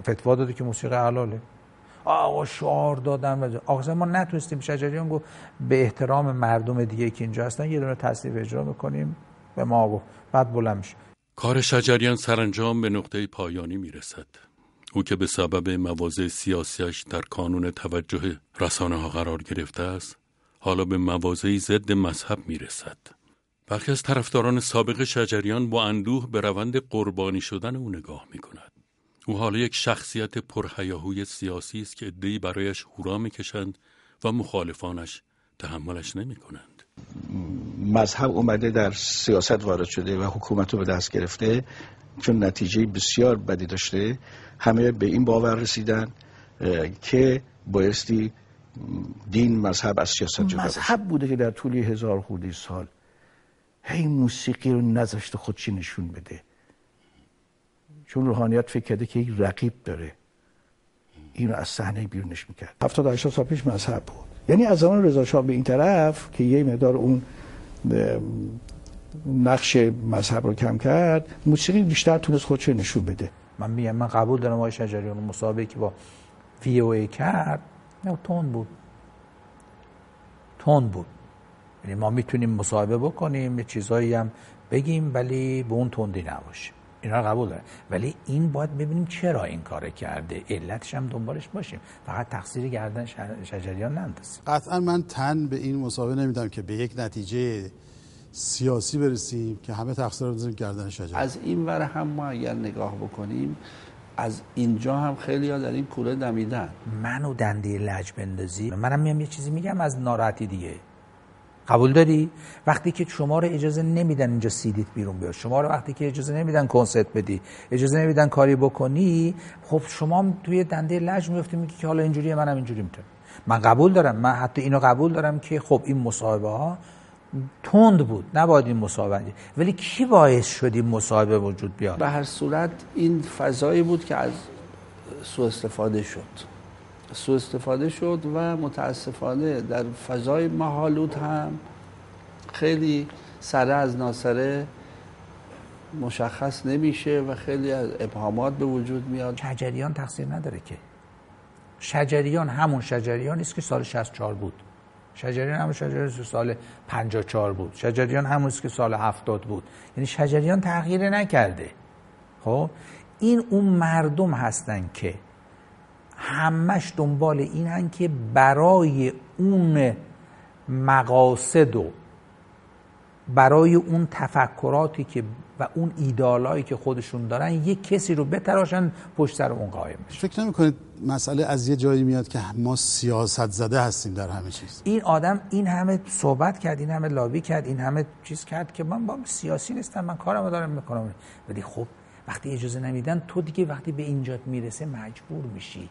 فتوا داده که موسیقی حلاله. آقا شعار دادن آقا ما نتونستیم. شجریان گفت به احترام مردم دیگه که اینجا هستن یه دونه تصنیف اجرا می‌کنیم. به ما گفت. بعد بلند میشه. کار شجریان سرانجام به نقطه پایانی می‌رسد. او که به سبب مواضع سیاسیش در کانون توجه رسانه ها قرار گرفته است حالا به مواضعی ضد مذهب می‌رسد برخی از طرفداران سابق شجریان با اندوه به روند قربانی شدن او نگاه می کند. او حالا یک شخصیت پرهیاهوی سیاسی است که ادهی برایش هورا می‌کشند و مخالفانش تحملش نمی کنند. مذهب اومده در سیاست وارد شده و حکومت رو به دست گرفته چون نتیجه بسیار بدی داشته همه به این باور رسیدن که بایستی دین مذهب از سیاست جدا مذهب بوده که در طول هزار خورده سال هی موسیقی رو نذاشته خودشی نشون بده. چون روحانیت فکر کرده که یک رقیب داره. اینو از صحنه بیرونش می‌کرد. 70 80 سال پیش مذهب بود. یعنی از زمان رضا شاه به این طرف که یه مقدار اون نقش مذهب رو کم کرد موسیقی بیشتر تونست خودش نشون بده. من میگم من قبول دارم آقای شجریان مسابقه که با وی او ای کرد نه تون بود. تون بود. یعنی ما می‌تونیم مصاحبه بکنیم یه چیزایی هم بگیم ولی به اون تندی نباشه. اینا قبول دارم. ولی این باید ببینیم چرا این کار کرده. علتش هم دنبالش باشیم. فقط تقصیر گردن شجریان نندازیم. قطعا من تن به این مصاحبه نمیدم که به یک نتیجه سیاسی برسیم که همه تقصیر رو بذاریم گردن شجریان از این ور هم ما اگر نگاه بکنیم از اینجا هم خیلی ها در این کوره دمیدن. منو دنده لج بندازی؟ منم میام یه چیزی میگم از ناراحتی دیگه. قبول داری؟ وقتی که شما رو اجازه نمیدن اینجا سیدیت بیرون بیاد. شما رو وقتی که اجازه نمیدن کنسرت بدی اجازه نمیدن کاری بکنی خب شما توی دنده لج میفتی میگی که حالا اینجوریه منم اینجوری می‌تونم. من قبول دارم. من حتی اینو قبول دارم که خب این مصاحبه ها تند بود نباید این مصاحبه ولی کی باعث شد این مصاحبه وجود بیاد؟ به هر صورت این فضایی بود که از سوء استفاده شد. سو استفاده شد و متاسفانه در فضای محالود هم خیلی سره از ناسره مشخص نمیشه و خیلی از ابهامات به وجود میاد. شجریان تقصیر نداره که. شجریان همون شجریان است که سال 64 بود. شجریان همون شجریان سال 54 بود. شجریان همون که سال 70 بود. یعنی شجریان تغییر نکرده. خب؟ این اون مردم هستن که همش دنبال اینن که برای اون مقاصد و برای اون تفکراتی که و اون ایدالایی که خودشون دارن یک کسی رو بتراشن پشت سر اون قایم بشه. فکر نمی کنید مسئله از یه جایی میاد که ما سیاست زده هستیم در همه چیز؟ این آدم این همه صحبت کرد این همه لابی کرد این همه چیز کرد که من با سیاسی نیستم من کارم دارم می‌کنم. ولی خب وقتی اجازه نمیدن تو دیگه وقتی به اینجا می‌رسه مجبور میشی.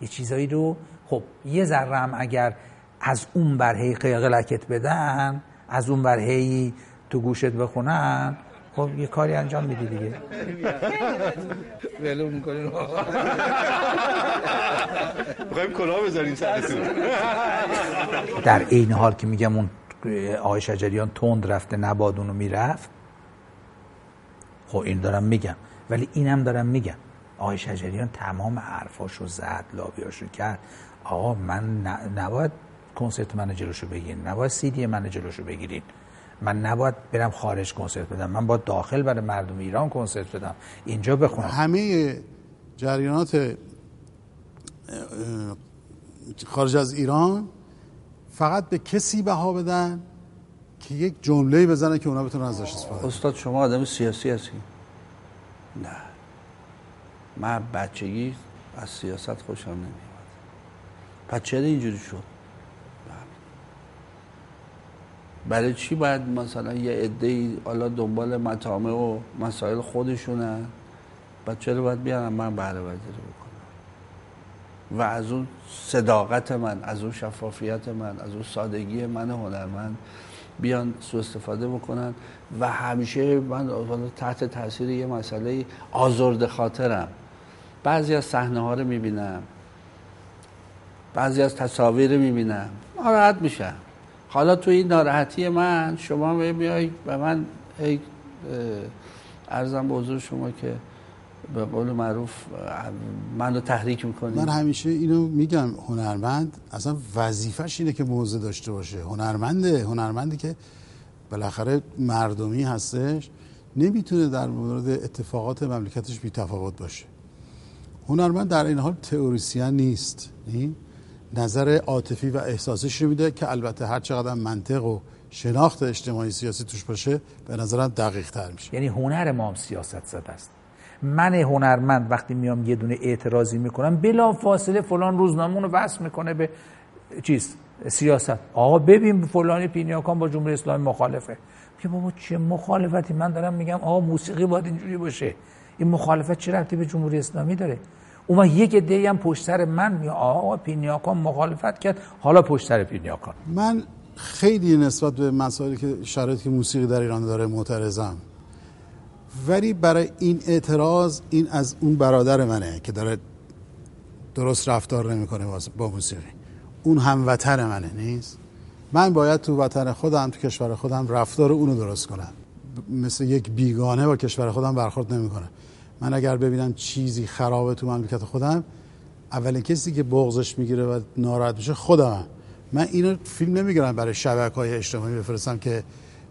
یه چیزایی رو خب یه ذره هم اگر از اون برهی قلقت بدن از اون برهی تو گوشت بخونن خب یه کاری انجام میدی دیگه. ولو می‌کنین می‌خوایم کلاه بذاریم سرتون در این حال که میگم اون آقای شجریان تند رفته نباد اونو می‌رفت خب این دارم میگم. ولی اینم دارم میگم. آقای شجریان تمام حرفاشو زد لابیاشو کرد. آقا من نباید کنسرت من جلوشو بگیرین. نباید سیدی من جلوشو بگیرین. من نباید برم خارج کنسرت بدم. من باید داخل برای مردم ایران کنسرت بدم. اینجا بخونم. همه جریانات خارج از ایران فقط به کسی بها بدن که یک جمله بزنه که اونا بتونن ازش استفاده استاد شما آدم سیاسی هستی؟ نه. من بچگی از سیاست خوشم نمیاد. چرا اینجوری شد. برای چی باید مثلا یه عده حالا دنبال مطامع و مسائل خودشونن بعد چرا باید بیارم من بهره وزیری بکنم؟ و از اون صداقت من از اون شفافیت من از اون سادگی من هنرمند بیان سو استفاده بکنن. و همیشه من تحت تاثیر یه مسئله آزرد خاطرم. بعضی از صحنه ها رو می‌بینم. بعضی از تصاویر رو می‌بینم. ناراحت میشم حالا تو این ناراحتی من شما میای به من ارزم به حضور شما که به قول معروف من رو تحریک می‌کنی من همیشه اینو میگم هنرمند اصلا وظیفش اینه که موضع داشته باشه. هنرمنده هنرمندی که بالاخره مردمی هستش نمی‌تونه در مورد اتفاقات مملکتش بی تفاوت باشه. هنرمند در این حال تئوریسین نیست. نظر عاطفی و احساسش رو میده که البته هر چقدر منطق و شناخت اجتماعی سیاسی توش باشه به نظرم دقیق تر میشه. یعنی هنر ما هم سیاست زده است. من هنرمند وقتی میام یه دونه اعتراضی می‌کنم بلا فاصله فلان روزنامه رو وصل می‌کنه به چیز؟ سیاست. آقا ببین فلانی پینیاکان با جمهوری اسلامی مخالفه. که بابا چه مخالفتی؟ من دارم میگم آقا موسیقی باید اینجوری باشه. این مخالفت چه ربطی به جمهوری اسلامی داره؟ اون یک عده هم پشت سر من می آقا پینیاکان مخالفت کرد. حالا پشت سر پینیاکان من خیلی نسبت به مسائلی که شرایطی که موسیقی در ایران داره معترضم. ولی برای این اعتراض این از اون برادر منه که داره درست رفتار نمی‌کنه با موسیقی. اون هموطن منه نیست؟ من باید تو وطن خودم تو کشور خودم رفتار اونو درست کنم. مثل یک بیگانه با کشور خودم برخورد نمی‌کنه من اگر ببینم چیزی خرابه تو مملکت خودم اولین کسی که بغضش می‌گیره و ناراحت میشه خودم من اینو فیلم نمی‌گیرم برای شبکه های اجتماعی بفرستم که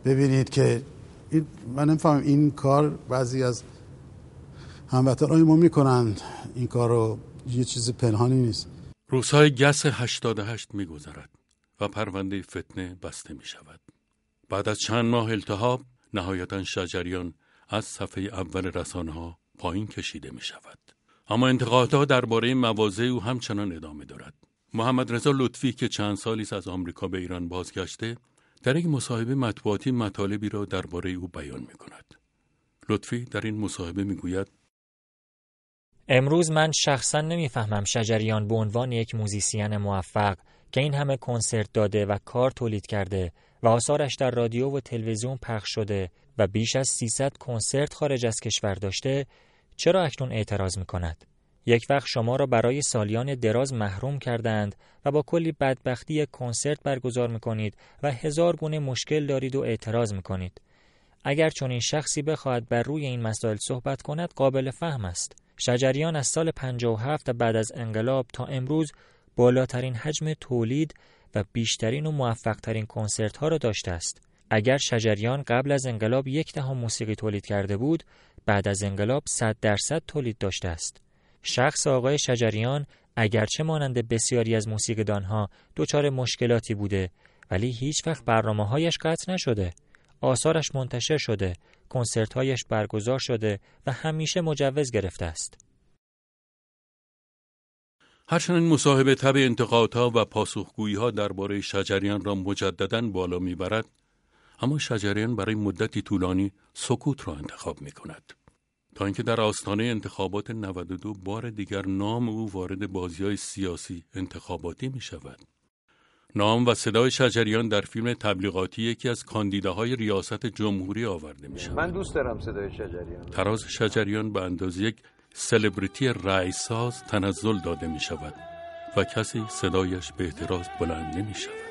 ببینید که این من نمی‌فهمم این کار بعضی از هموطنهای ما می‌کنند این کار رو یه چیز پنهانی نیست. روزهای گس 88 میگذرد و پرونده فتنه بسته می شود. بعد از چند ماه التهاب نهایتا شجریان از صفحه اول رسانه ها پایین کشیده می شود. اما انتقادها درباره مواضع او همچنان ادامه دارد. محمد رضا لطفی که چند سالی از آمریکا به ایران بازگشته در یک مصاحبه مطبوعاتی مطالبی را درباره او بیان می کند. لطفی در این مصاحبه می گوید امروز من شخصا نمی‌فهمم شجریان به عنوان یک موزیسین موفق که این همه کنسرت داده و کار تولید کرده و آثارش در رادیو و تلویزیون پخش شده و بیش از 300 کنسرت خارج از کشور داشته چرا اکنون اعتراض می کند؟ یک وقت شما را برای سالیان دراز محروم کردند و با کلی بدبختی کنسرت برگزار می کنید و هزار گونه مشکل دارید و اعتراض می کنید. اگر این شخصی بخواهد بر روی این مسائل صحبت کند قابل فهم است. شجریان از سال 57 و بعد از انقلاب تا امروز بالاترین حجم تولید و بیشترین و موفقترین کنسرت ها را داشته است. اگر شجریان قبل از انقلاب یک دهم موسیقی تولید کرده بود، بعد از انقلاب 100 درصد تولید داشته است. شخص آقای شجریان اگرچه مانند بسیاری از موسیقیدانها دچار مشکلاتی بوده ولی هیچ وقت برنامه هایش قطع نشده. آثارش منتشر شده، کنسرتهایش برگزار شده و همیشه مجوز گرفته است. هرچند این مصاحبه تب انتقادها و پاسخگوییها درباره شجریان را مجددا بالا می‌برد اما شجریان برای مدتی طولانی سکوت را انتخاب می کند. تا اینکه در آستانه انتخابات 92 بار دیگر نام او وارد بازی های سیاسی انتخاباتی می شود. نام و صدای شجریان در فیلم تبلیغاتی یکی از کاندیداهای ریاست جمهوری آورده می شود. من دوست دارم صدای شجریان. تراز شجریان به اندازه یک سلبریتی رئیساز تنزل داده می شود و کسی صدایش به اعتراض بلند نمی شود.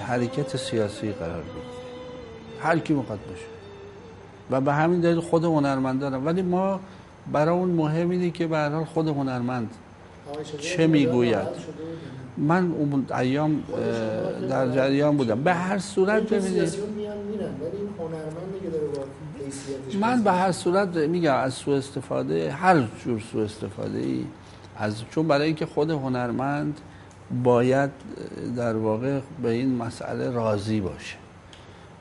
حرکت سیاسی قرار بگیره. هر کی می‌خواد باشه. و به همین دلیل خود هنرمند دارم ولی ما برای اون مهم اینه که به حال خود هنرمند چه می‌گوید. من اون ایام در جریان بودم. به هر صورت ببینید. من به هر صورت میگم از سو استفاده هر جور سو استفاده ای از چون برای اینکه خود هنرمند باید در واقع به این مسئله راضی باشه.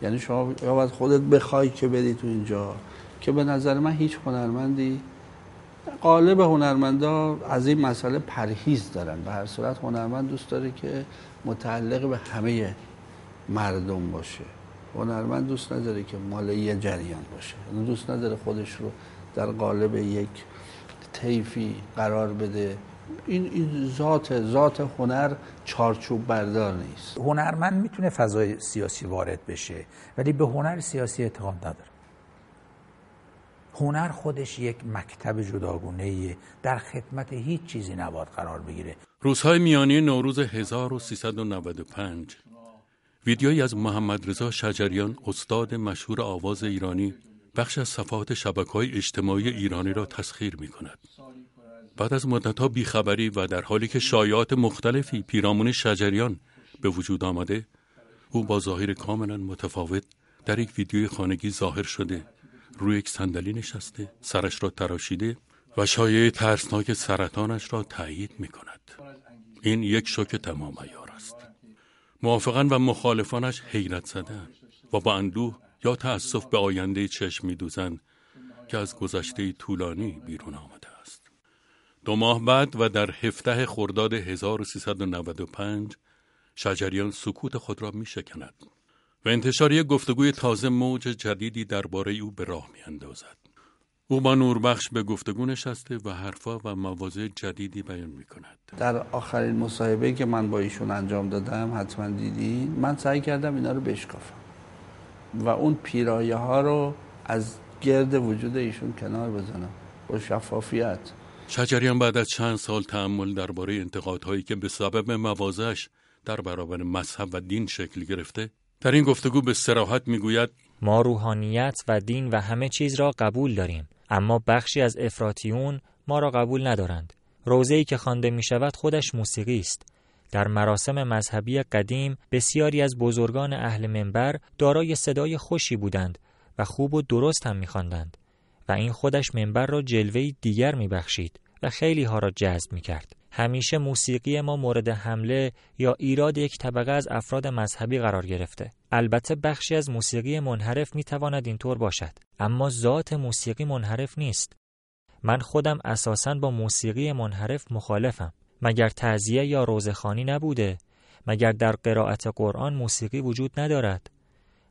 یعنی شما باید خودت بخوای که بدی تو اینجا که به نظر من هیچ هنرمندی قالب هنرمندا از این مسئله پرهیز دارن. به هر صورت هنرمند دوست داره که متعلق به همه مردم باشه. هنرمند دوست نداره که مال یه جریان باشه. دوست نداره خودش رو در قالب یک طیفی قرار بده. این, این ذات ذات هنر چارچوب بردار نیست. هنرمند می‌تونه فضای سیاسی وارد بشه ولی به هنر سیاسی اعتقاد نداره. هنر خودش یک مکتب جداگونه در خدمت هیچ چیزی نباید قرار بگیره. روزهای میانی نوروز 1395 ویدیویی از محمد رضا شجریان استاد مشهور آواز ایرانی بخش از صفحات شبکه های اجتماعی ایرانی را تسخیر می کند. بعد از مدتها بیخبری و در حالی که شایعات مختلفی پیرامون شجریان به وجود آمده او با ظاهر کاملا متفاوت در یک ویدیوی خانگی ظاهر شده روی یک صندلی نشسته سرش را تراشیده و شایعه ترسناک سرطانش را تایید می کند این یک شوک تمام ایار است. موافقان و مخالفانش حیرت زدن و با اندوه یا تأسف به آینده چشم می دوزن که از گذشته طولانی بیرون است دو ماه بعد و در هفته خرداد 1395 شجریان سکوت خود را می شکند و انتشار یک گفتگوی تازه موج جدیدی درباره او به راه می اندازد. او با نوربخش به گفتگو نشسته و حرفا و مواضع جدیدی بیان می کند. در آخرین مصاحبه که من با ایشون انجام دادم حتما دیدین من سعی کردم اینا رو بشکافم و اون پیرایه ها رو از گرد وجود ایشون کنار بزنم با شفافیت شجریان بعد از چند سال تعمل درباره انتقادهایی که به سبب مواضعش در برابر مذهب و دین شکل گرفته در این گفتگو به سراحت می‌گوید ما روحانیت و دین و همه چیز را قبول داریم اما بخشی از افراتیون ما را قبول ندارند. روزه‌ای که خوانده می شود خودش موسیقی است. در مراسم مذهبی قدیم بسیاری از بزرگان اهل منبر دارای صدای خوشی بودند و خوب و درست هم می‌خواندند. و این خودش منبر را جلوه دیگر میبخشید و خیلی ها را جذب می کرد. همیشه موسیقی ما مورد حمله یا ایراد یک طبقه از افراد مذهبی قرار گرفته. البته بخشی از موسیقی منحرف می تواند اینطور باشد، اما ذات موسیقی منحرف نیست. من خودم اساساً با موسیقی منحرف مخالفم. مگر تعزیه یا روزخانی نبوده؟ مگر در قرائت قرآن موسیقی وجود ندارد؟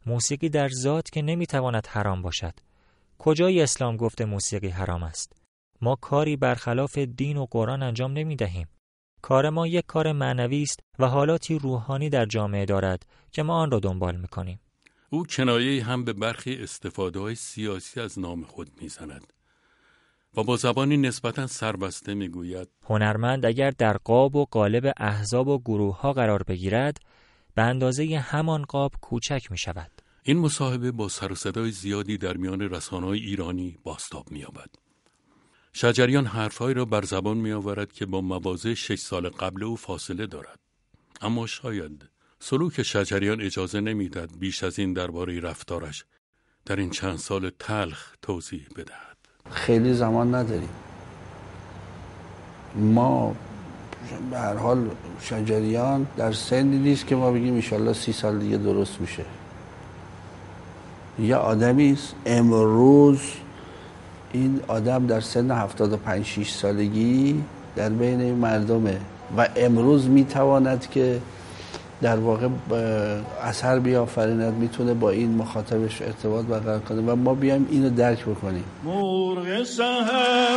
موسیقی در ذات که نمی‌تواند حرام باشد. کجای اسلام گفته موسیقی حرام است؟ ما کاری برخلاف دین و قرآن انجام نمی دهیم. کار ما یک کار معنوی است و حالاتی روحانی در جامعه دارد که ما آن را دنبال می کنیم. او کنایه هم به برخی استفاده های سیاسی از نام خود می‌زند و با زبانی نسبتا سربسته می‌گوید هنرمند اگر در قاب و قالب احزاب و گروه ها قرار بگیرد به اندازه همان قاب کوچک می شود. این مصاحبه با سر و صدای زیادی در میان رسانه‌های ایرانی باستاب می‌یابد. شجریان حرفهایی را بر زبان می آورد که با مواضع شش سال قبل او فاصله دارد. اما شاید سلوک شجریان اجازه نمی‌داد بیش از این درباره رفتارش در این چند سال تلخ توضیح بدهد. خیلی زمان نداریم. ما به هر حال شجریان در سنی نیست که ما بگیم ایشالله سی سال دیگه درست میشه یه آدمی است. امروز این آدم در سن 75 6 سالگی در بین مردمه و امروز می‌تواند که در واقع اثر بیافریند می‌تونه با این مخاطبش ارتباط برقرار کنه و ما بیایم اینو درک بکنیم. مرغ سهر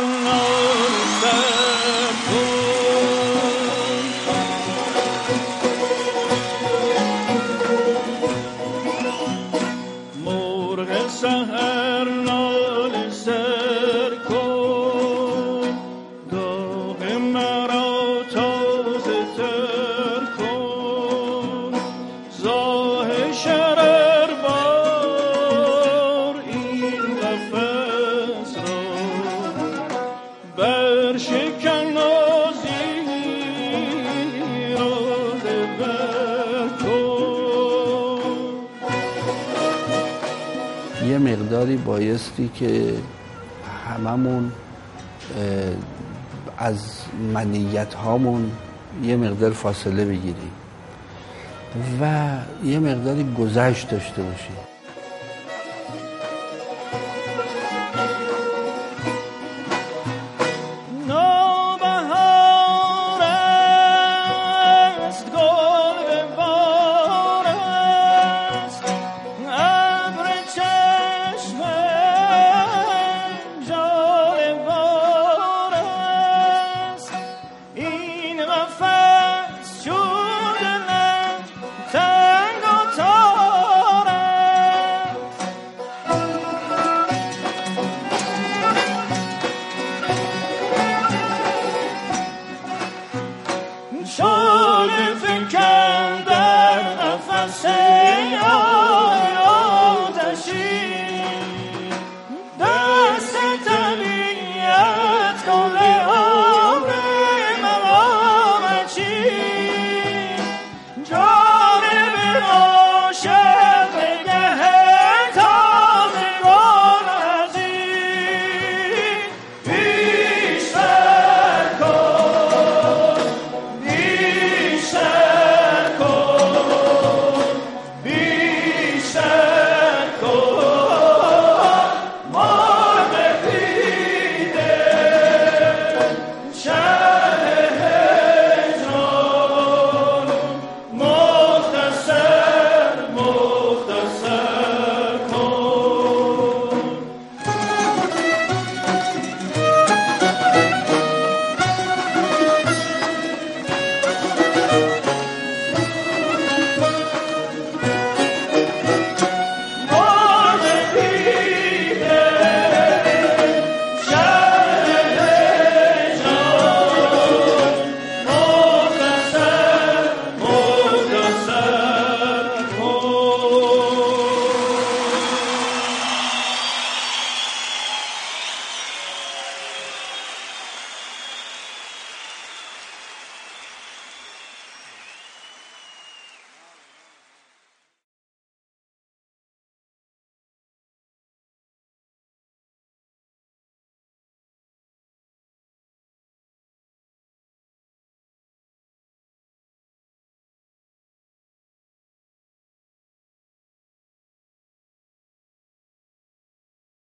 مقداری بایستی که هممون از منیت هامون یه مقدار فاصله بگیریم و یه مقداری گذشت داشته باشیم